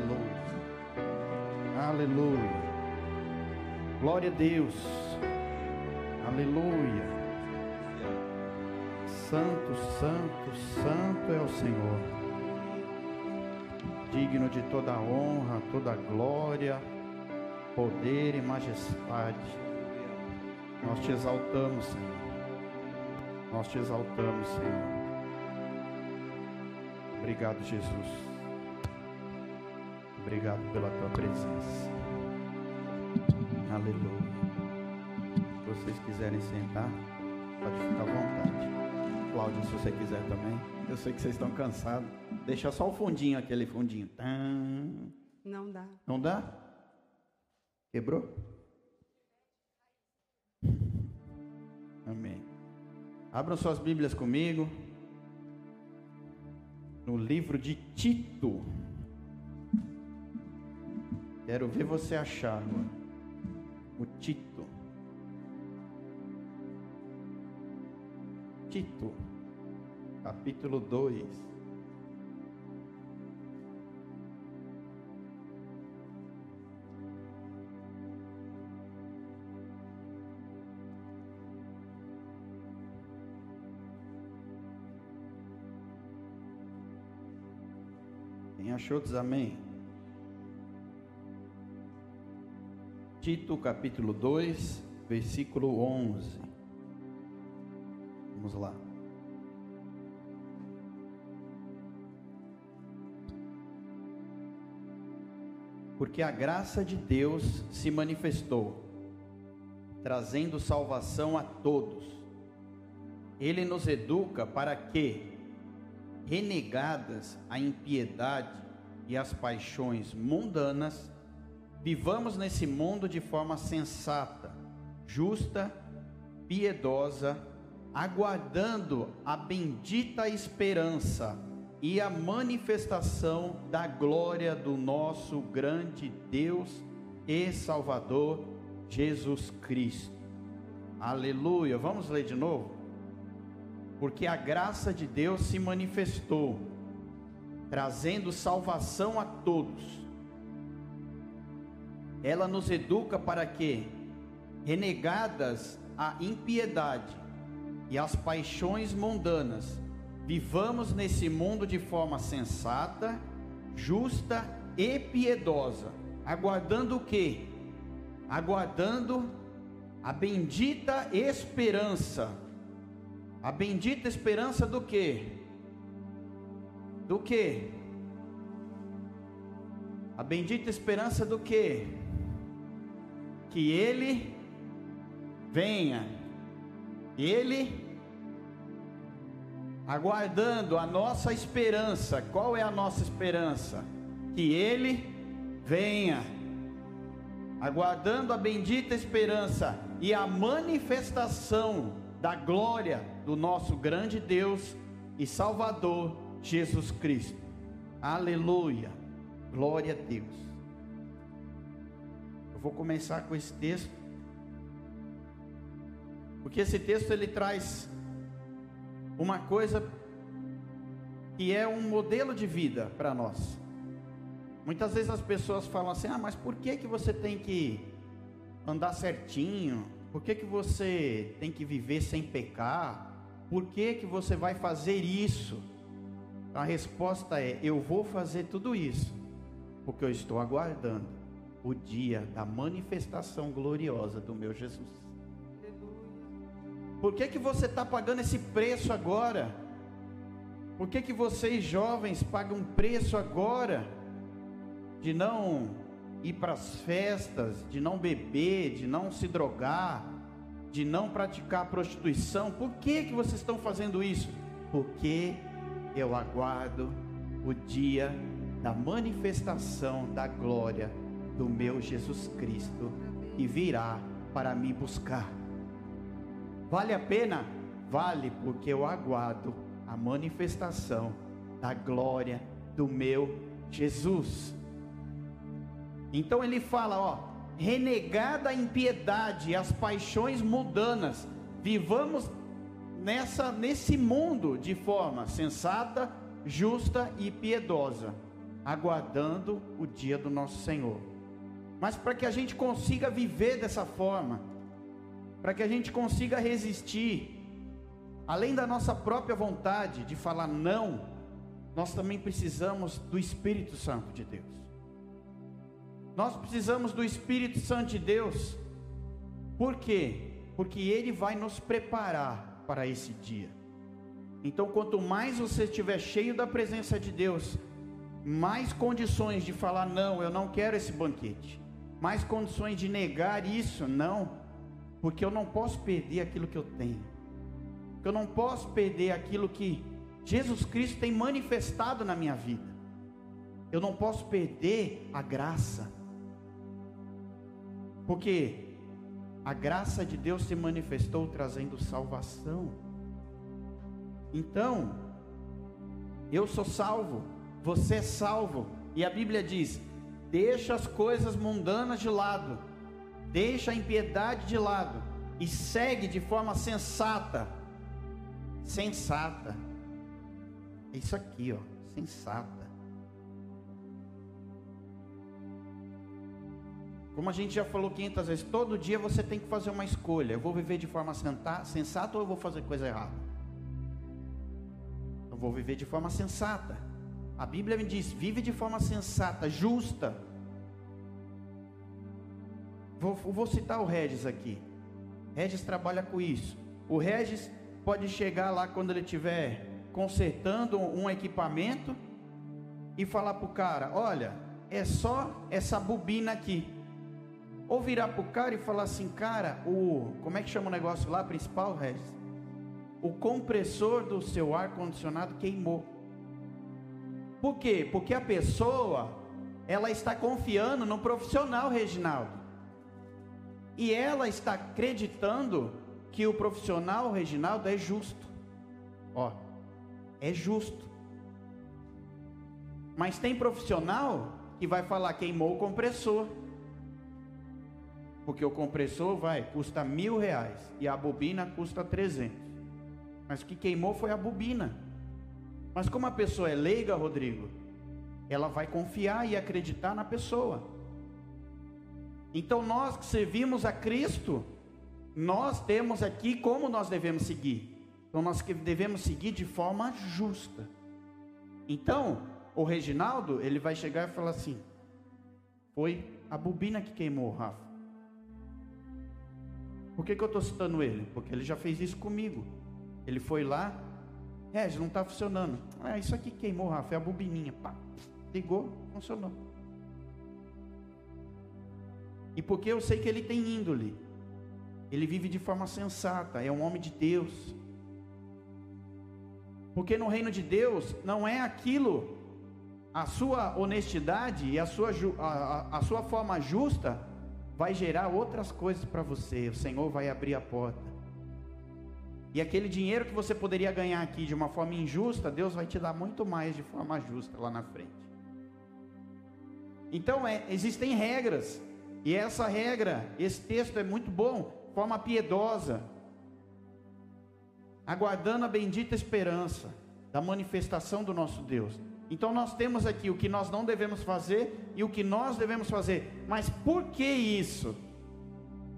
Aleluia. Aleluia. Glória a Deus. Aleluia. Santo, santo, santo é o Senhor. Digno de toda honra, toda glória, poder e majestade. Nós te exaltamos, Senhor. Nós te exaltamos, Senhor. Obrigado, Jesus. Obrigado pela tua presença. Aleluia. Se vocês quiserem sentar, pode ficar à vontade. Cláudio, se você quiser também. Eu sei que vocês estão cansados. Deixa só o fundinho, aquele fundinho. Não dá. Não dá? Quebrou? Amém. Abram suas Bíblias comigo. No livro de Tito. Quero ver você achar. O Tito. Tito, capítulo 2. Quem achou diz amém. Tito capítulo 2, versículo 11. Vamos lá. Porque a graça de Deus se manifestou, trazendo salvação a todos. Ele nos educa para que, renegadas a impiedade e as paixões mundanas, vivamos nesse mundo de forma sensata, justa, piedosa, aguardando a bendita esperança e a manifestação da glória do nosso grande Deus e Salvador Jesus Cristo. Aleluia. Vamos ler de novo? Porque a graça de Deus se manifestou, trazendo salvação a todos. Ela nos educa para que, renegadas a impiedade e as paixões mundanas, vivamos nesse mundo de forma sensata, justa e piedosa, aguardando o que? Aguardando a bendita esperança. A bendita esperança do que? Do que? A bendita esperança do que? Que ele venha. Ele aguardando a nossa esperança. Qual é a nossa esperança? Que ele venha. Aguardando a bendita esperança e a manifestação da glória do nosso grande Deus e Salvador Jesus Cristo. Aleluia. Glória a Deus. Eu vou começar com esse texto. Porque esse texto ele traz uma coisa que é um modelo de vida para nós. Muitas vezes as pessoas falam assim: "Ah, mas por que que você tem que andar certinho? Por que que você tem que viver sem pecar? Por que que você vai fazer isso?" A resposta é: eu vou fazer tudo isso porque eu estou aguardando o dia da manifestação gloriosa do meu Jesus. Por que, que você está pagando esse preço agora? Por que, que vocês jovens pagam preço agora de não ir para as festas, de não beber, de não se drogar, de não praticar prostituição? Por que, que vocês estão fazendo isso? Porque eu aguardo o dia da manifestação da glória do meu Jesus Cristo que virá para me buscar. Vale a pena? Vale, porque eu aguardo a manifestação da glória do meu Jesus. Então ele fala, ó, renegada a impiedade as paixões mundanas, vivamos nessa nesse mundo de forma sensata, justa e piedosa, aguardando o dia do nosso Senhor. Mas para que a gente consiga viver dessa forma, para que a gente consiga resistir, além da nossa própria vontade de falar não, nós também precisamos do Espírito Santo de Deus. Nós precisamos do Espírito Santo de Deus, por quê? Porque Ele vai nos preparar para esse dia. Então, quanto mais você estiver cheio da presença de Deus, mais condições de falar não, eu não quero esse banquete, mais condições de negar isso, não, porque eu não posso perder aquilo que eu tenho, eu não posso perder aquilo que Jesus Cristo tem manifestado na minha vida, eu não posso perder a graça, porque a graça de Deus se manifestou trazendo salvação. Então, eu sou salvo, você é salvo, e a Bíblia diz: deixa as coisas mundanas de lado, deixa a impiedade de lado e segue de forma sensata. Sensata. É isso aqui, ó, sensata. Como a gente já falou 500 vezes, todo dia você tem que fazer uma escolha. Eu vou viver de forma sensata ou eu vou fazer coisa errada? Eu vou viver de forma sensata. A Bíblia me diz: vive de forma sensata, justa. Vou, vou citar o Regis aqui. Regis trabalha com isso. O Regis pode chegar lá quando ele estiver consertando um equipamento e falar para o cara: olha, é só essa bobina aqui. Ou virar para o cara e falar assim, cara, o como é que chama o negócio lá principal, Regis? O compressor do seu ar condicionado queimou. Por quê? Porque a pessoa, ela está confiando no profissional, Reginaldo. E ela está acreditando que o profissional, Reginaldo, é justo. Ó, é justo. Mas tem profissional que vai falar queimou o compressor. Porque o compressor vai, custa mil reais e a bobina custa trezentos. Mas o que queimou foi a bobina. Mas como a pessoa é leiga, Rodrigo, ela vai confiar e acreditar na pessoa. Então nós que servimos a Cristo, nós temos aqui como nós devemos seguir. Então nós devemos seguir de forma justa. Então, o Reginaldo, ele vai chegar e falar assim: Foi a bobina que queimou, Rafa. Por que, que eu estou citando ele? Porque ele já fez isso comigo. Ele foi lá, é, não está funcionando. Ah, isso aqui queimou, Rafa, é a bobininha. Pá, ligou, funcionou. E porque eu sei que ele tem índole, ele vive de forma sensata, é um homem de Deus. Porque no reino de Deus não é aquilo, a sua honestidade e a sua, a, a sua forma justa vai gerar outras coisas para você. O Senhor vai abrir a porta. E aquele dinheiro que você poderia ganhar aqui de uma forma injusta, Deus vai te dar muito mais de forma justa lá na frente. Então é, existem regras, e essa regra, esse texto é muito bom, forma piedosa, aguardando a bendita esperança da manifestação do nosso Deus. Então nós temos aqui o que nós não devemos fazer e o que nós devemos fazer. Mas por que isso?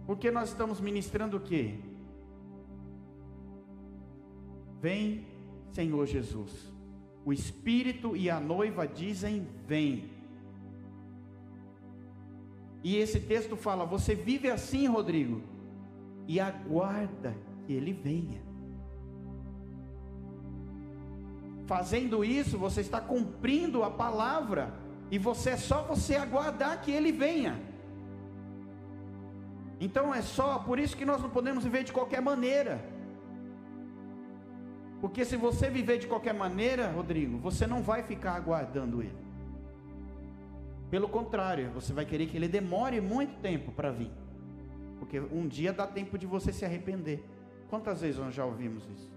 Porque nós estamos ministrando o quê? Vem, Senhor Jesus. O Espírito e a noiva dizem: Vem. E esse texto fala: Você vive assim, Rodrigo, e aguarda que ele venha. Fazendo isso, você está cumprindo a palavra, e você é só você aguardar que ele venha. Então é só, por isso que nós não podemos viver de qualquer maneira. Porque se você viver de qualquer maneira, Rodrigo, você não vai ficar aguardando ele. Pelo contrário, você vai querer que ele demore muito tempo para vir. Porque um dia dá tempo de você se arrepender. Quantas vezes nós já ouvimos isso?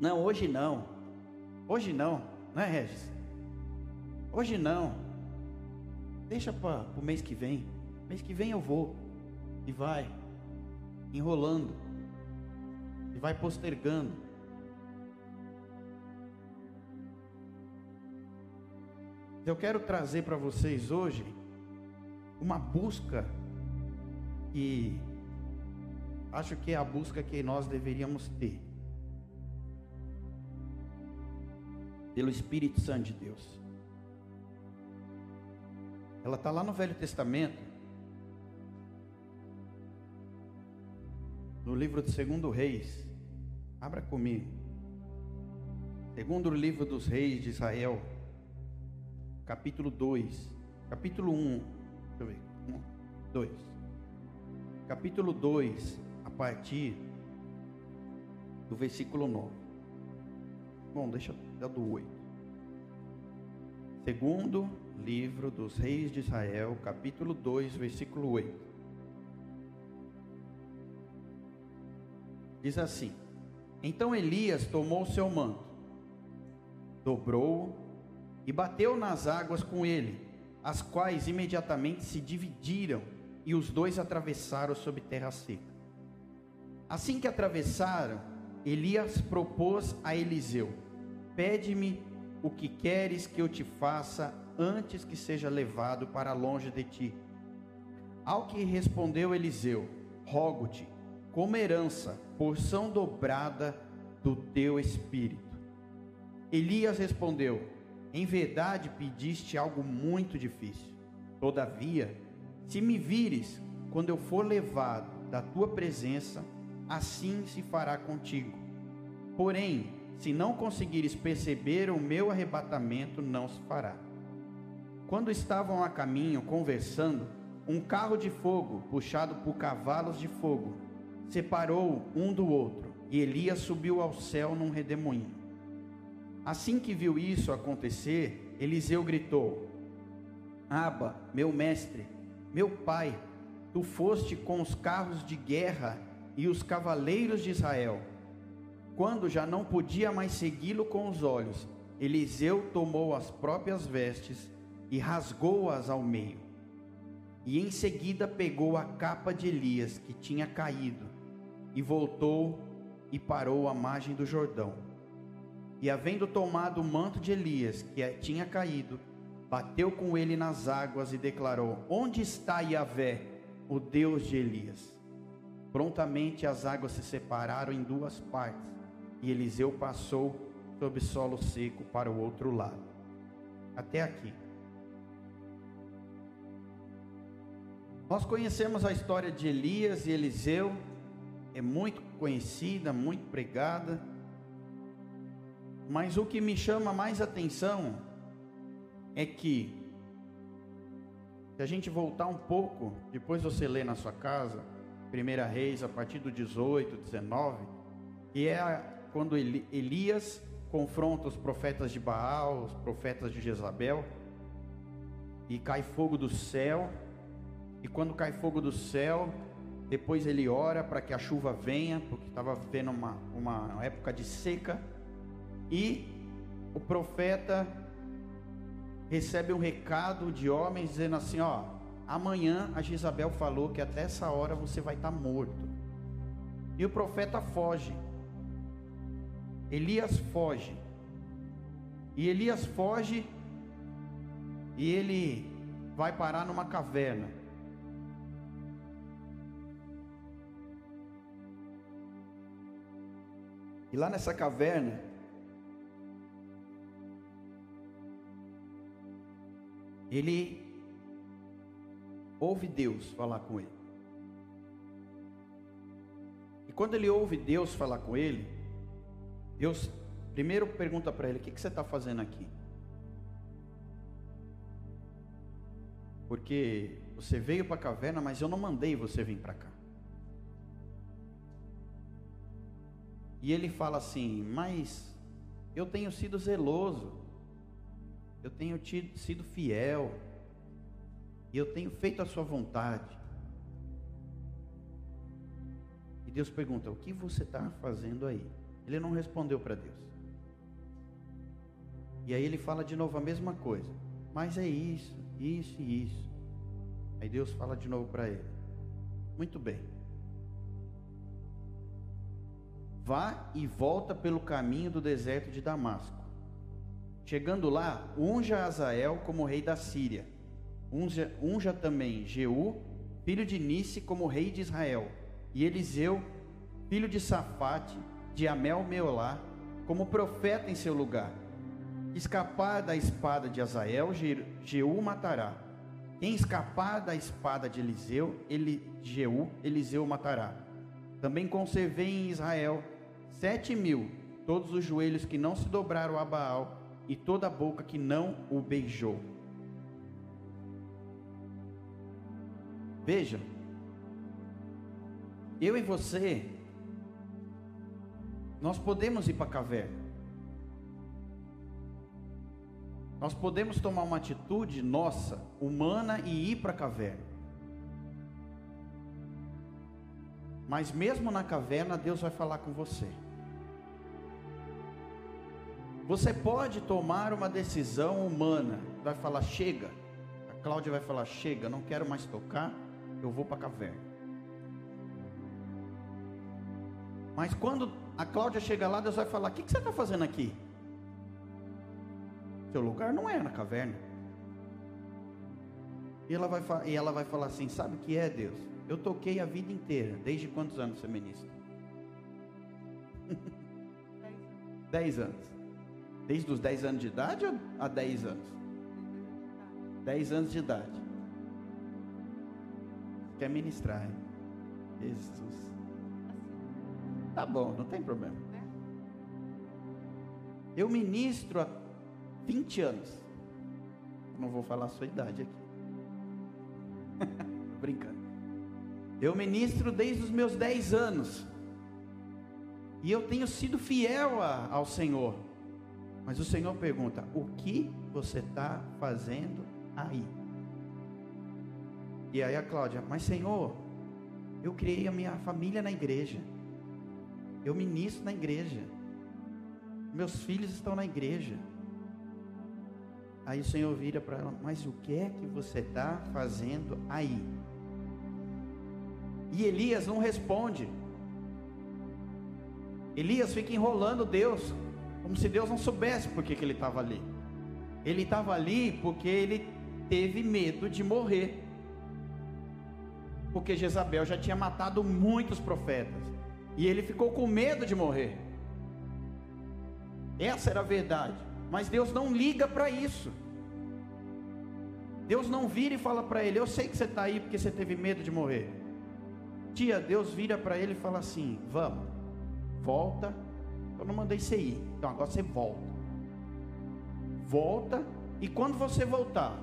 Não, hoje não. Hoje não, não é, Regis? Hoje não. Deixa para o mês que vem. Mês que vem eu vou. E vai. Enrolando e vai postergando. Eu quero trazer para vocês hoje uma busca que acho que é a busca que nós deveríamos ter pelo Espírito Santo de Deus. Ela está lá no Velho Testamento, no livro de Segundo Reis. Abra comigo. Segundo livro dos Reis de Israel, capítulo 2, capítulo 1, deixa eu ver, 1, 2. Capítulo 2, a partir do versículo 9. Bom, deixa eu do 8. Segundo livro dos Reis de Israel, capítulo 2, versículo 8. Diz assim: Então Elias tomou seu manto, dobrou e bateu nas águas com ele, as quais imediatamente se dividiram e os dois atravessaram sobre terra seca. Assim que atravessaram, Elias propôs a Eliseu: Pede-me o que queres que eu te faça antes que seja levado para longe de ti. Ao que respondeu Eliseu: Rogo-te, como herança, porção dobrada do teu espírito. Elias respondeu: Em verdade pediste algo muito difícil. Todavia, se me vires quando eu for levado da tua presença, assim se fará contigo. Porém, se não conseguires perceber o meu arrebatamento, não se fará. Quando estavam a caminho conversando, um carro de fogo, puxado por cavalos de fogo, separou um do outro, e Elias subiu ao céu num redemoinho. Assim que viu isso acontecer, Eliseu gritou: Aba, meu mestre, meu pai, tu foste com os carros de guerra e os cavaleiros de Israel. Quando já não podia mais segui-lo com os olhos, Eliseu tomou as próprias vestes e rasgou-as ao meio. E em seguida pegou a capa de Elias que tinha caído e voltou e parou à margem do Jordão. E havendo tomado o manto de Elias que tinha caído, bateu com ele nas águas e declarou: Onde está Yahvé, o Deus de Elias? Prontamente as águas se separaram em duas partes, e Eliseu passou sobre solo seco para o outro lado. Até aqui. Nós conhecemos a história de Elias e Eliseu, é muito conhecida, muito pregada, mas o que me chama mais atenção é que, se a gente voltar um pouco, depois você lê na sua casa, 1 Reis, a partir do 18, 19, que é quando Elias confronta os profetas de Baal, os profetas de Jezabel, e cai fogo do céu e quando cai fogo do céu, depois ele ora para que a chuva venha, porque estava vendo uma, uma época de seca. E o profeta recebe um recado de homens dizendo assim: Ó, amanhã a Jezabel falou que até essa hora você vai estar tá morto. E o profeta foge. Elias foge. E Elias foge e ele vai parar numa caverna. E lá nessa caverna, ele ouve Deus falar com ele. E quando ele ouve Deus falar com ele, Deus primeiro pergunta para ele: O que, que você está fazendo aqui? Porque você veio para a caverna, mas eu não mandei você vir para cá. E ele fala assim: Mas eu tenho sido zeloso, eu tenho tido, sido fiel, e eu tenho feito a sua vontade. E Deus pergunta: O que você está fazendo aí? Ele não respondeu para Deus. E aí ele fala de novo a mesma coisa. Mas é isso, isso e isso. Aí Deus fala de novo para ele. Muito bem. Vá e volta pelo caminho do deserto de Damasco. Chegando lá, unja Azael como rei da Síria. Unja, unja também Jeú, filho de Nice, como rei de Israel. E Eliseu, filho de Safate, de Amel Meolá, como profeta em seu lugar. Escapar da espada de Azael, Jeú matará. Quem escapar da espada de Eliseu, ele, Jeú, Eliseu matará. Também conservei em Israel sete mil, todos os joelhos que não se dobraram a Baal, e toda a boca que não o beijou. Veja, eu e você, nós podemos ir para a caverna. Nós podemos tomar uma atitude nossa, humana, e ir para a caverna. Mas mesmo na caverna, Deus vai falar com você. Você pode tomar uma decisão humana, vai falar chega. A Cláudia vai falar chega, não quero mais tocar, eu vou para a caverna. Mas quando a Cláudia chega lá, Deus vai falar: o que, que você está fazendo aqui? Seu lugar não é na caverna. E ela vai, e ela vai falar assim: sabe o que é Deus? Eu toquei a vida inteira. Desde quantos anos você ministra? Dez anos. Desde os 10 anos de idade ou a 10 anos? 10 anos de idade. Quer ministrar, hein? Jesus. Tá bom, não tem problema. Eu ministro há 20 anos. Não vou falar a sua idade aqui. Tô brincando. Eu ministro desde os meus 10 anos. E eu tenho sido fiel a, ao Senhor. Mas o Senhor pergunta: o que você está fazendo aí? E aí a Cláudia: mas Senhor, eu criei a minha família na igreja, eu ministro na igreja, meus filhos estão na igreja. Aí o Senhor vira para ela: mas o que é que você está fazendo aí? E Elias não responde. Elias fica enrolando Deus. Como se Deus não soubesse por que, ele estava ali. Ele estava ali porque ele teve medo de morrer. Porque Jezabel já tinha matado muitos profetas. E ele ficou com medo de morrer. Essa era a verdade. Mas Deus não liga para isso. Deus não vira e fala para ele: Eu sei que você está aí porque você teve medo de morrer. Tia, Deus vira para ele e fala assim: Vamos, volta eu não mandei você ir. Então agora você volta. Volta. E quando você voltar,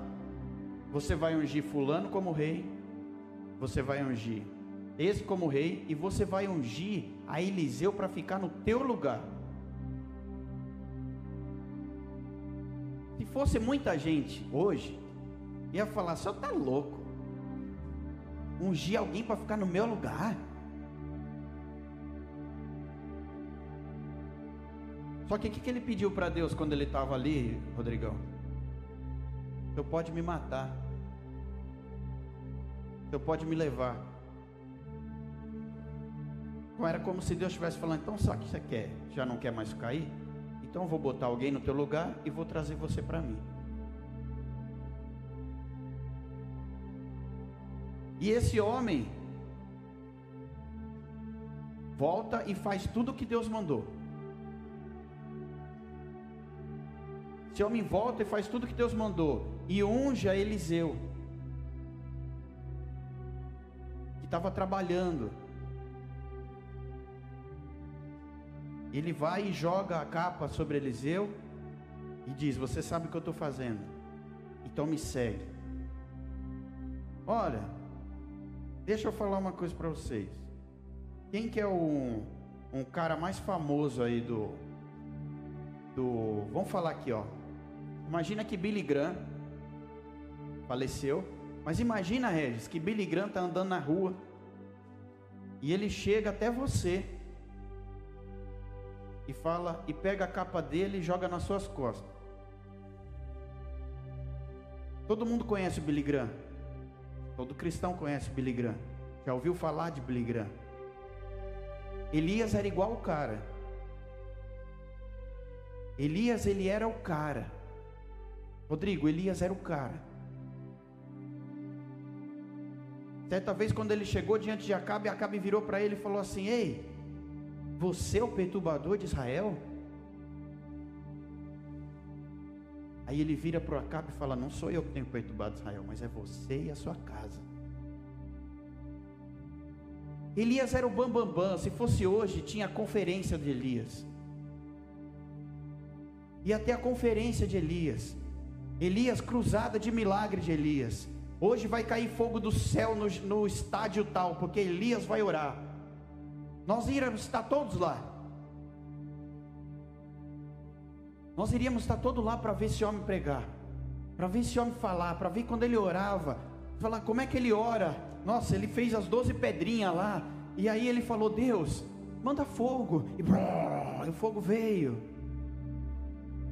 você vai ungir Fulano como rei. Você vai ungir esse como rei. E você vai ungir a Eliseu para ficar no teu lugar. Se fosse muita gente hoje, ia falar: só tá louco. Ungir alguém para ficar no meu lugar. Só que o que, que ele pediu para Deus quando ele estava ali, Rodrigão? Você pode me matar. Você pode me levar. Então era como se Deus estivesse falando: então sabe o que você quer? Já não quer mais cair? Então eu vou botar alguém no teu lugar e vou trazer você para mim. E esse homem volta e faz tudo o que Deus mandou. Esse homem volta e faz tudo que Deus mandou. E unge a Eliseu. Que estava trabalhando. Ele vai e joga a capa sobre Eliseu. E diz: Você sabe o que eu estou fazendo. Então me segue. Olha, deixa eu falar uma coisa para vocês. Quem que é o, um cara mais famoso aí do, do. Vamos falar aqui, ó. Imagina que Billy Graham faleceu, mas imagina, Regis, que Billy Graham está andando na rua e ele chega até você e fala e pega a capa dele e joga nas suas costas. Todo mundo conhece o Billy Graham. Todo cristão conhece o Billy Graham. Já ouviu falar de Billy Graham? Elias era igual o cara. Elias ele era o cara. Rodrigo, Elias era o cara. Certa vez, quando ele chegou diante de Acabe, Acabe virou para ele e falou assim: Ei, você é o perturbador de Israel? Aí ele vira para Acabe e fala: Não sou eu que tenho perturbado Israel, mas é você e a sua casa. Elias era o bambambam. Bam, bam. Se fosse hoje, tinha a conferência de Elias. E até a conferência de Elias. Elias, cruzada de milagre de Elias. Hoje vai cair fogo do céu no, no estádio tal, porque Elias vai orar. Nós iríamos estar todos lá. Nós iríamos estar todos lá para ver esse homem pregar, para ver esse homem falar, para ver quando ele orava, falar como é que ele ora. Nossa, ele fez as doze pedrinhas lá, e aí ele falou: Deus, manda fogo, e, brrr, e o fogo veio.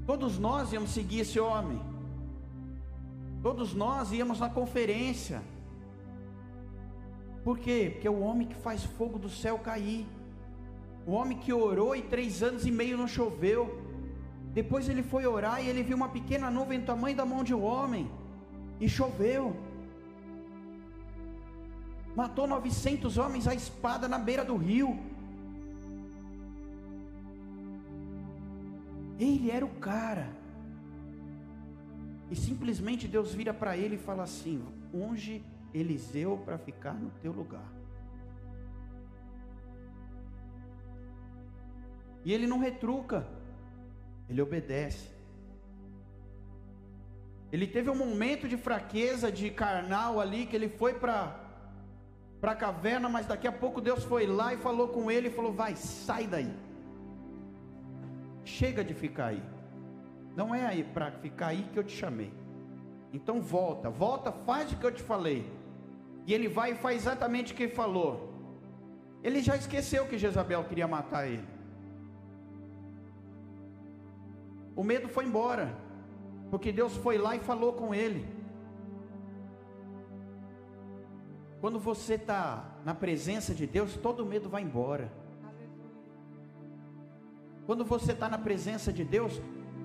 Todos nós íamos seguir esse homem. Todos nós íamos na conferência. Por quê? Porque é o homem que faz fogo do céu cair. O homem que orou e três anos e meio não choveu. Depois ele foi orar e ele viu uma pequena nuvem do tamanho da mão de um homem. E choveu. Matou 900 homens à espada na beira do rio. Ele era o cara. E simplesmente Deus vira para ele e fala assim: unge Eliseu para ficar no teu lugar. E ele não retruca, ele obedece. Ele teve um momento de fraqueza, de carnal ali, que ele foi para para a caverna, mas daqui a pouco Deus foi lá e falou com ele e falou: "Vai, sai daí. Chega de ficar aí. Não é aí para ficar aí que eu te chamei. Então volta, volta, faz o que eu te falei. E ele vai e faz exatamente o que ele falou. Ele já esqueceu que Jezabel queria matar ele. O medo foi embora, porque Deus foi lá e falou com ele. Quando você está na presença de Deus, todo medo vai embora. Quando você está na presença de Deus,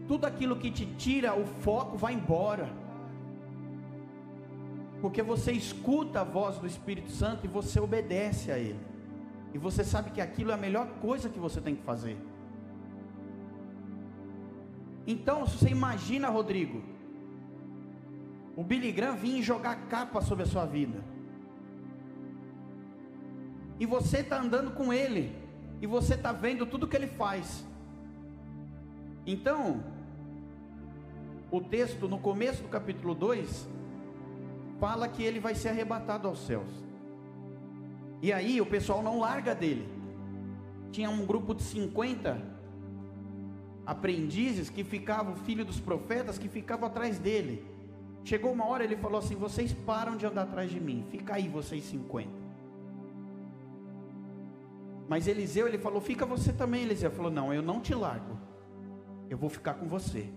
tudo aquilo que te tira o foco vai embora. Porque você escuta a voz do Espírito Santo e você obedece a Ele. E você sabe que aquilo é a melhor coisa que você tem que fazer. Então, se você imagina, Rodrigo, o Billy Graham vir jogar capa sobre a sua vida. E você está andando com ele. E você está vendo tudo que ele faz. Então, o texto no começo do capítulo 2 fala que ele vai ser arrebatado aos céus. E aí o pessoal não larga dele. Tinha um grupo de 50 aprendizes que ficavam, filho dos profetas, que ficavam atrás dele. Chegou uma hora ele falou assim: Vocês param de andar atrás de mim, fica aí vocês 50. Mas Eliseu ele falou: Fica você também, Eliseu. Falou: Não, eu não te largo, eu vou ficar com você.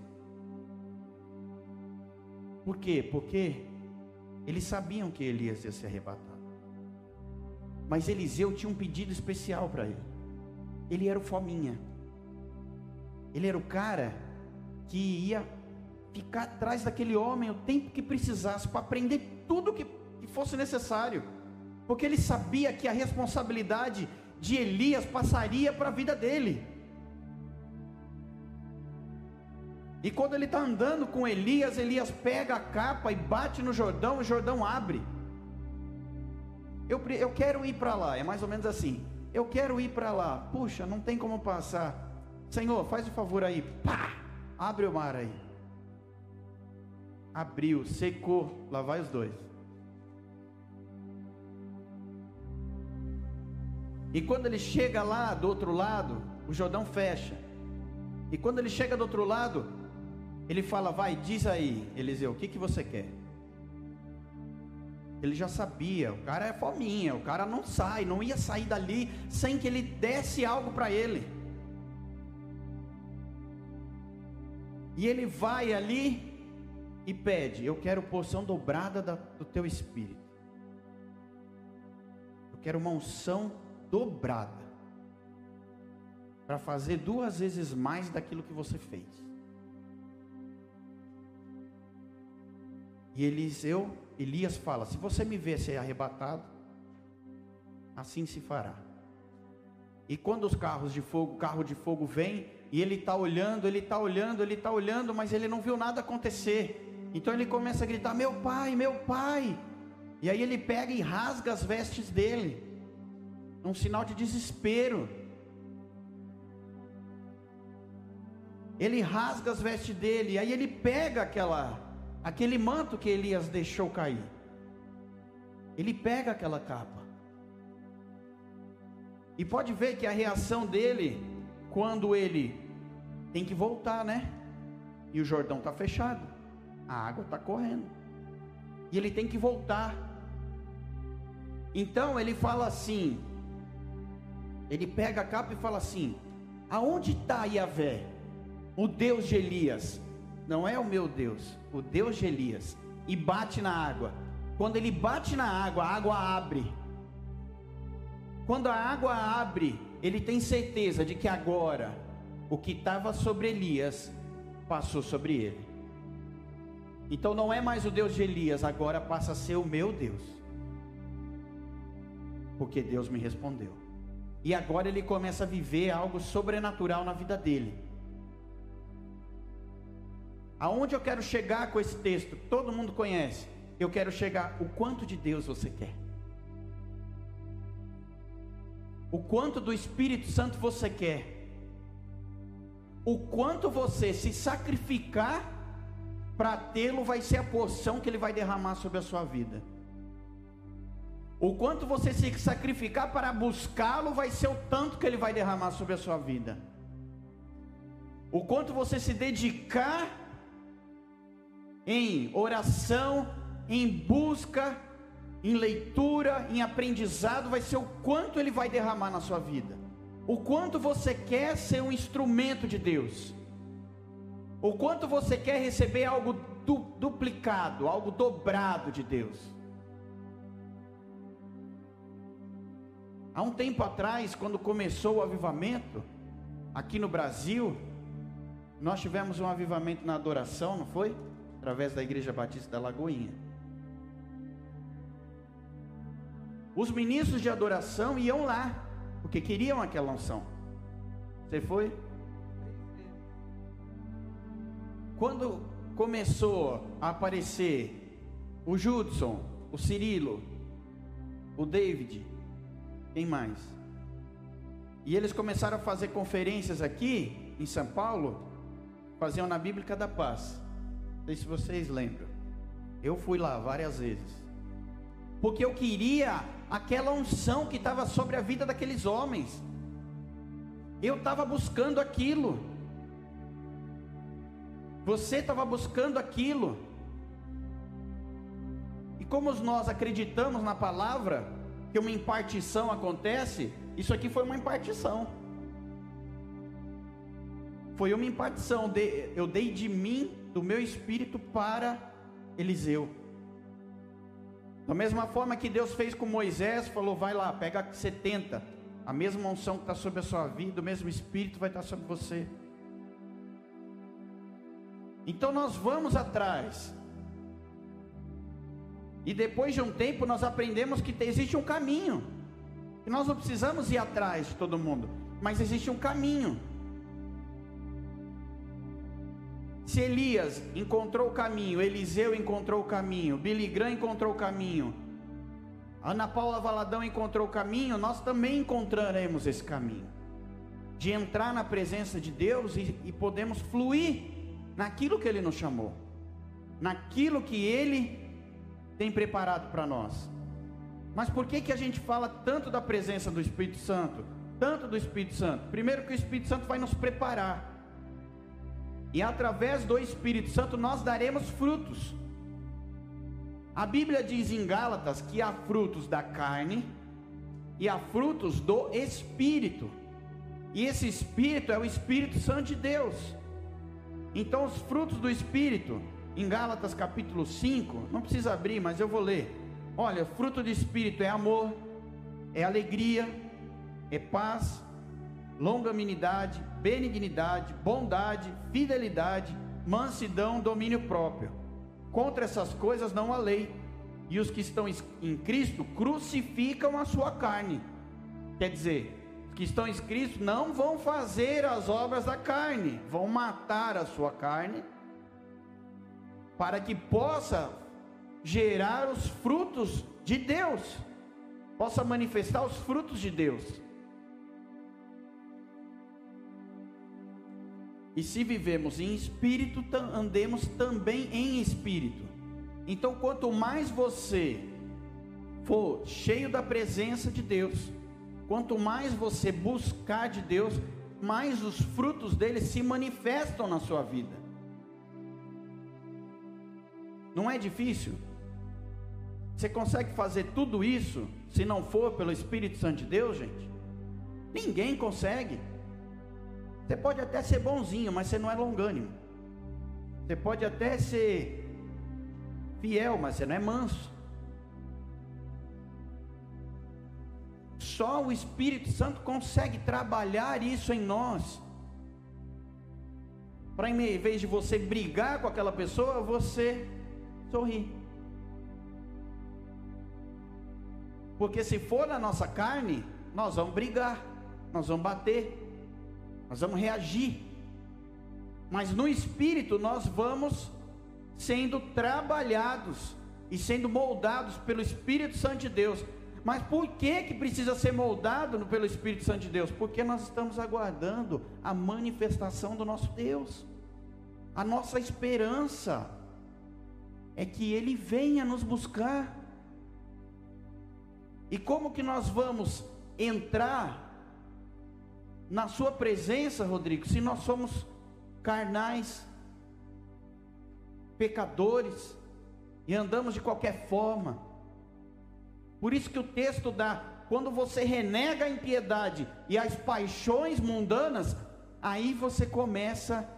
Por quê? Porque eles sabiam que Elias ia ser arrebatado. Mas Eliseu tinha um pedido especial para ele. Ele era o fominha. Ele era o cara que ia ficar atrás daquele homem o tempo que precisasse para aprender tudo que, que fosse necessário. Porque ele sabia que a responsabilidade de Elias passaria para a vida dele. E quando ele está andando com Elias, Elias pega a capa e bate no Jordão, o Jordão abre. Eu, eu quero ir para lá, é mais ou menos assim. Eu quero ir para lá. Puxa, não tem como passar. Senhor, faz o favor aí. Pá! Abre o mar aí. Abriu, secou. Lá vai os dois. E quando ele chega lá do outro lado, o Jordão fecha. E quando ele chega do outro lado, ele fala: Vai, diz aí, Eliseu, o que, que você quer? Ele já sabia, o cara é fominha, o cara não sai, não ia sair dali sem que ele desse algo para ele. E ele vai ali e pede: Eu quero porção dobrada do teu espírito. Eu quero uma unção dobrada. Para fazer duas vezes mais daquilo que você fez. E Eliseu, Elias fala: Se você me ver ser arrebatado, assim se fará. E quando os carros de fogo, carro de fogo vem, e ele está olhando, ele está olhando, ele está olhando, mas ele não viu nada acontecer. Então ele começa a gritar: Meu pai, meu pai. E aí ele pega e rasga as vestes dele, num sinal de desespero. Ele rasga as vestes dele, e aí ele pega aquela, aquele manto que Elias deixou cair. Ele pega aquela capa. E pode ver que a reação dele, quando ele tem que voltar, né? E o Jordão está fechado, a água está correndo, e ele tem que voltar. Então ele fala assim: ele pega a capa e fala assim: aonde está Yahvé? o Deus de Elias, não é o meu Deus, o Deus de Elias, e bate na água. Quando ele bate na água, a água abre. Quando a água abre, ele tem certeza de que agora o que estava sobre Elias passou sobre ele. Então não é mais o Deus de Elias, agora passa a ser o meu Deus. Porque Deus me respondeu. E agora ele começa a viver algo sobrenatural na vida dele. Aonde eu quero chegar com esse texto? Todo mundo conhece. Eu quero chegar o quanto de Deus você quer. O quanto do Espírito Santo você quer. O quanto você se sacrificar para tê-lo vai ser a porção que ele vai derramar sobre a sua vida. O quanto você se sacrificar para buscá-lo vai ser o tanto que ele vai derramar sobre a sua vida. O quanto você se dedicar em oração, em busca, em leitura, em aprendizado, vai ser o quanto ele vai derramar na sua vida. O quanto você quer ser um instrumento de Deus. O quanto você quer receber algo du duplicado, algo dobrado de Deus. Há um tempo atrás, quando começou o avivamento, aqui no Brasil, nós tivemos um avivamento na adoração, não foi? Através da Igreja Batista da Lagoinha. Os ministros de adoração iam lá, porque queriam aquela unção. Você foi? Quando começou a aparecer o Judson, o Cirilo, o David, quem mais? E eles começaram a fazer conferências aqui em São Paulo, faziam na Bíblica da Paz. Sei se vocês lembram. Eu fui lá várias vezes. Porque eu queria aquela unção que estava sobre a vida daqueles homens. Eu estava buscando aquilo. Você estava buscando aquilo. E como nós acreditamos na palavra, que uma impartição acontece, isso aqui foi uma impartição. Foi uma impartição. Eu dei de mim do meu espírito para Eliseu. Da mesma forma que Deus fez com Moisés, falou: vai lá, pega 70. A mesma unção que está sobre a sua vida, o mesmo espírito vai estar sobre você. Então nós vamos atrás. E depois de um tempo nós aprendemos que existe um caminho. Que nós não precisamos ir atrás de todo mundo, mas existe um caminho. Se Elias encontrou o caminho, Eliseu encontrou o caminho, Billy Graham encontrou o caminho, Ana Paula Valadão encontrou o caminho, nós também encontraremos esse caminho de entrar na presença de Deus e, e podemos fluir naquilo que Ele nos chamou, naquilo que Ele tem preparado para nós. Mas por que que a gente fala tanto da presença do Espírito Santo? Tanto do Espírito Santo? Primeiro que o Espírito Santo vai nos preparar e através do Espírito Santo nós daremos frutos. A Bíblia diz em Gálatas que há frutos da carne e há frutos do Espírito. E esse Espírito é o Espírito Santo de Deus. Então, os frutos do Espírito, em Gálatas capítulo 5, não precisa abrir, mas eu vou ler. Olha, fruto do Espírito é amor, é alegria, é paz, longanimidade, benignidade, bondade, fidelidade, mansidão, domínio próprio. Contra essas coisas não há lei. E os que estão em Cristo crucificam a sua carne. Quer dizer, os que estão em Cristo não vão fazer as obras da carne, vão matar a sua carne, para que possa gerar os frutos de Deus, possa manifestar os frutos de Deus. E se vivemos em espírito, andemos também em espírito. Então, quanto mais você for cheio da presença de Deus, quanto mais você buscar de Deus, mais os frutos dele se manifestam na sua vida. Não é difícil? Você consegue fazer tudo isso se não for pelo Espírito Santo de Deus, gente? Ninguém consegue. Você pode até ser bonzinho, mas você não é longânimo. Você pode até ser fiel, mas você não é manso. Só o Espírito Santo consegue trabalhar isso em nós. Para em vez de você brigar com aquela pessoa, você sorrir. Porque se for na nossa carne, nós vamos brigar, nós vamos bater, nós vamos reagir. Mas no espírito nós vamos sendo trabalhados e sendo moldados pelo Espírito Santo de Deus. Mas por que que precisa ser moldado pelo Espírito Santo de Deus? Porque nós estamos aguardando a manifestação do nosso Deus. A nossa esperança é que ele venha nos buscar. E como que nós vamos entrar na Sua presença, Rodrigo, se nós somos carnais, pecadores, e andamos de qualquer forma. Por isso que o texto dá, quando você renega a impiedade e as paixões mundanas, aí você começa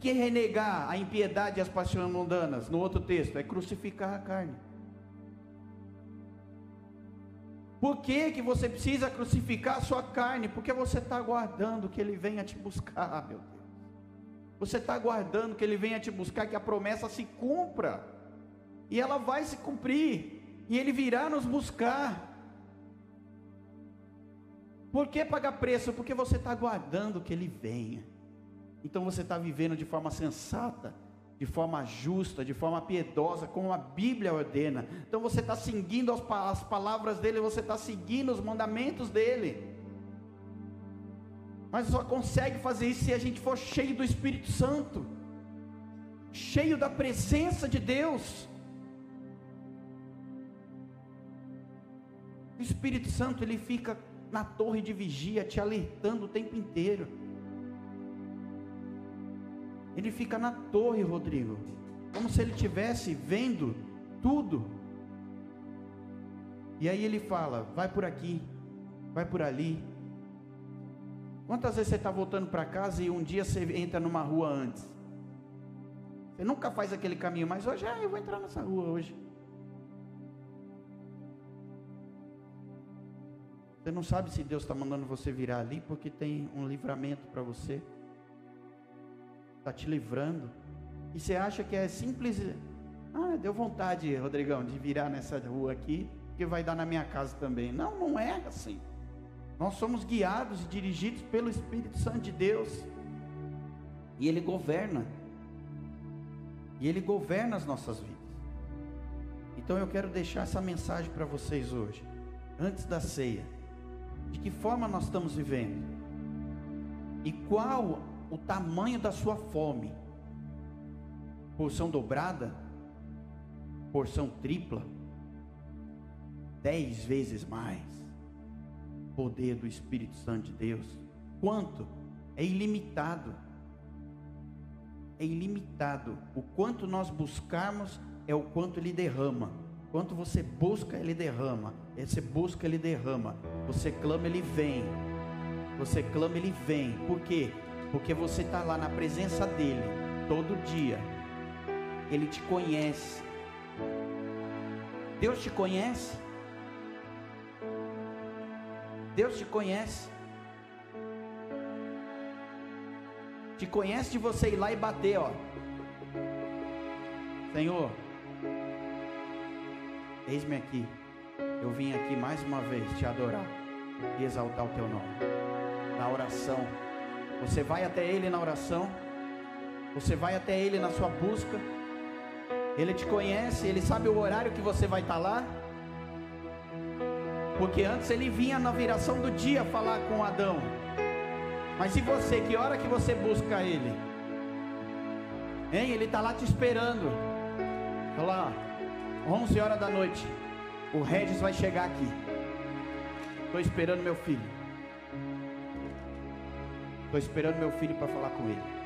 que renegar a impiedade e as paixões mundanas, no outro texto, é crucificar a carne. Por que, que você precisa crucificar a sua carne? Porque você está aguardando que Ele venha te buscar, meu Deus. Você está aguardando que Ele venha te buscar, que a promessa se cumpra. E ela vai se cumprir. E Ele virá nos buscar. Por que pagar preço? Porque você está aguardando que Ele venha. Então você está vivendo de forma sensata de forma justa, de forma piedosa, como a Bíblia ordena. Então você está seguindo as palavras dele, você está seguindo os mandamentos dele. Mas só consegue fazer isso se a gente for cheio do Espírito Santo, cheio da presença de Deus. O Espírito Santo ele fica na torre de vigia, te alertando o tempo inteiro. Ele fica na torre, Rodrigo, como se ele tivesse vendo tudo. E aí ele fala: vai por aqui, vai por ali. Quantas vezes você está voltando para casa e um dia você entra numa rua antes? Você nunca faz aquele caminho, mas hoje ah, eu vou entrar nessa rua hoje. Você não sabe se Deus está mandando você virar ali porque tem um livramento para você está te livrando. E você acha que é simples. Ah, deu vontade, Rodrigão, de virar nessa rua aqui, que vai dar na minha casa também. Não, não é assim. Nós somos guiados e dirigidos pelo Espírito Santo de Deus. E Ele governa. E Ele governa as nossas vidas. Então eu quero deixar essa mensagem para vocês hoje, antes da ceia. De que forma nós estamos vivendo? E qual o tamanho da sua fome. Porção dobrada, porção tripla, dez vezes mais. Poder do Espírito Santo de Deus. Quanto? É ilimitado. É ilimitado. O quanto nós buscarmos é o quanto ele derrama. Quanto você busca, ele derrama. Você busca, ele derrama. Você clama, ele vem. Você clama, ele vem. Por quê? Porque você está lá na presença dEle todo dia. Ele te conhece. Deus te conhece. Deus te conhece. Te conhece de você ir lá e bater, ó. Senhor, Eis-me aqui. Eu vim aqui mais uma vez te adorar e exaltar o teu nome. Na oração. Você vai até Ele na oração. Você vai até Ele na sua busca. Ele te conhece, Ele sabe o horário que você vai estar lá. Porque antes ele vinha na viração do dia falar com Adão. Mas e você, que hora que você busca ele? Hein? Ele está lá te esperando. Olha lá, 11 horas da noite. O Regis vai chegar aqui. Estou esperando meu filho. Estou esperando meu filho para falar com ele.